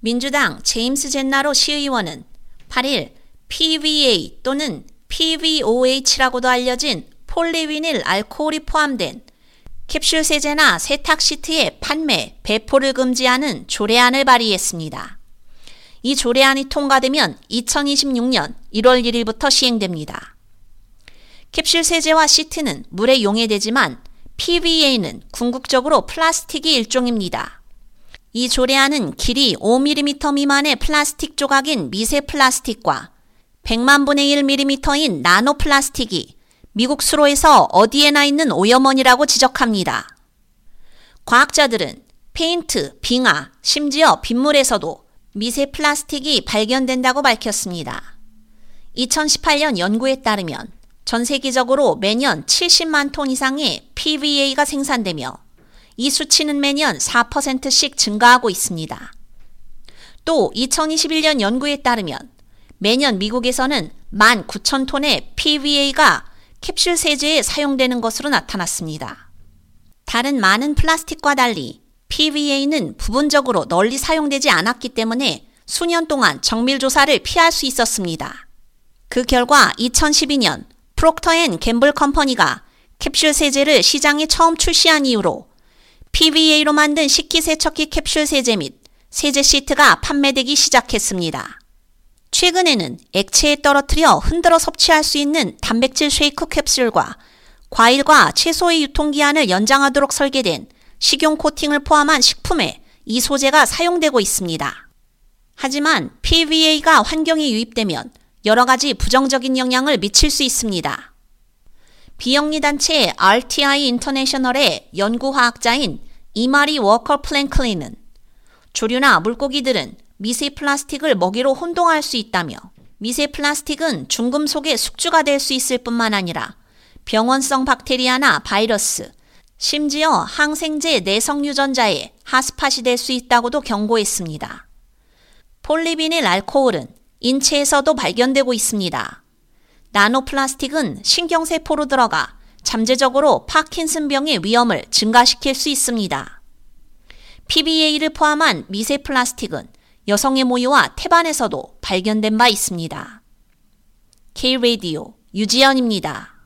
민주당 제임스 젠나로 시의원은 8일 PVA 또는 PVOH라고도 알려진 폴리위닐 알코올이 포함된 캡슐 세제나 세탁 시트의 판매, 배포를 금지하는 조례안을 발의했습니다. 이 조례안이 통과되면 2026년 1월 1일부터 시행됩니다. 캡슐 세제와 시트는 물에 용해되지만 PVA는 궁극적으로 플라스틱이 일종입니다. 이 조례안은 길이 5mm 미만의 플라스틱 조각인 미세 플라스틱과 100만 분의 1mm인 나노 플라스틱이 미국 수로에서 어디에나 있는 오염원이라고 지적합니다. 과학자들은 페인트, 빙하, 심지어 빗물에서도 미세 플라스틱이 발견된다고 밝혔습니다. 2018년 연구에 따르면 전 세계적으로 매년 70만 톤 이상의 PVA가 생산되며 이 수치는 매년 4%씩 증가하고 있습니다. 또 2021년 연구에 따르면 매년 미국에서는 1만 9천 톤의 PVA가 캡슐 세제에 사용되는 것으로 나타났습니다. 다른 많은 플라스틱과 달리 PVA는 부분적으로 널리 사용되지 않았기 때문에 수년 동안 정밀 조사를 피할 수 있었습니다. 그 결과 2012년 프록터 앤 갬블 컴퍼니가 캡슐 세제를 시장에 처음 출시한 이후로 PVA로 만든 식기세척기 캡슐 세제 및 세제 시트가 판매되기 시작했습니다. 최근에는 액체에 떨어뜨려 흔들어 섭취할 수 있는 단백질 쉐이크 캡슐과 과일과 채소의 유통기한을 연장하도록 설계된 식용 코팅을 포함한 식품에 이 소재가 사용되고 있습니다. 하지만 PVA가 환경에 유입되면 여러 가지 부정적인 영향을 미칠 수 있습니다. 비영리 단체 RTI 인터내셔널의 연구화학자인 이마리 워커 플랭클린은 조류나 물고기들은 미세 플라스틱을 먹이로 혼동할 수 있다며 미세 플라스틱은 중금속의 숙주가 될 수 있을 뿐만 아니라 병원성 박테리아나 바이러스, 심지어 항생제 내성 유전자의 hotspot이 될 수 있다고도 경고했습니다. 폴리비닐 알코올은 인체에서도 발견되고 있습니다. 나노플라스틱은 신경세포로 들어가 잠재적으로 파킨슨병의 위험을 증가시킬 수 있습니다. PBA를 포함한 미세 플라스틱은 여성의 모유와 태반에서도 발견된 바 있습니다. K-Radio 유지연입니다.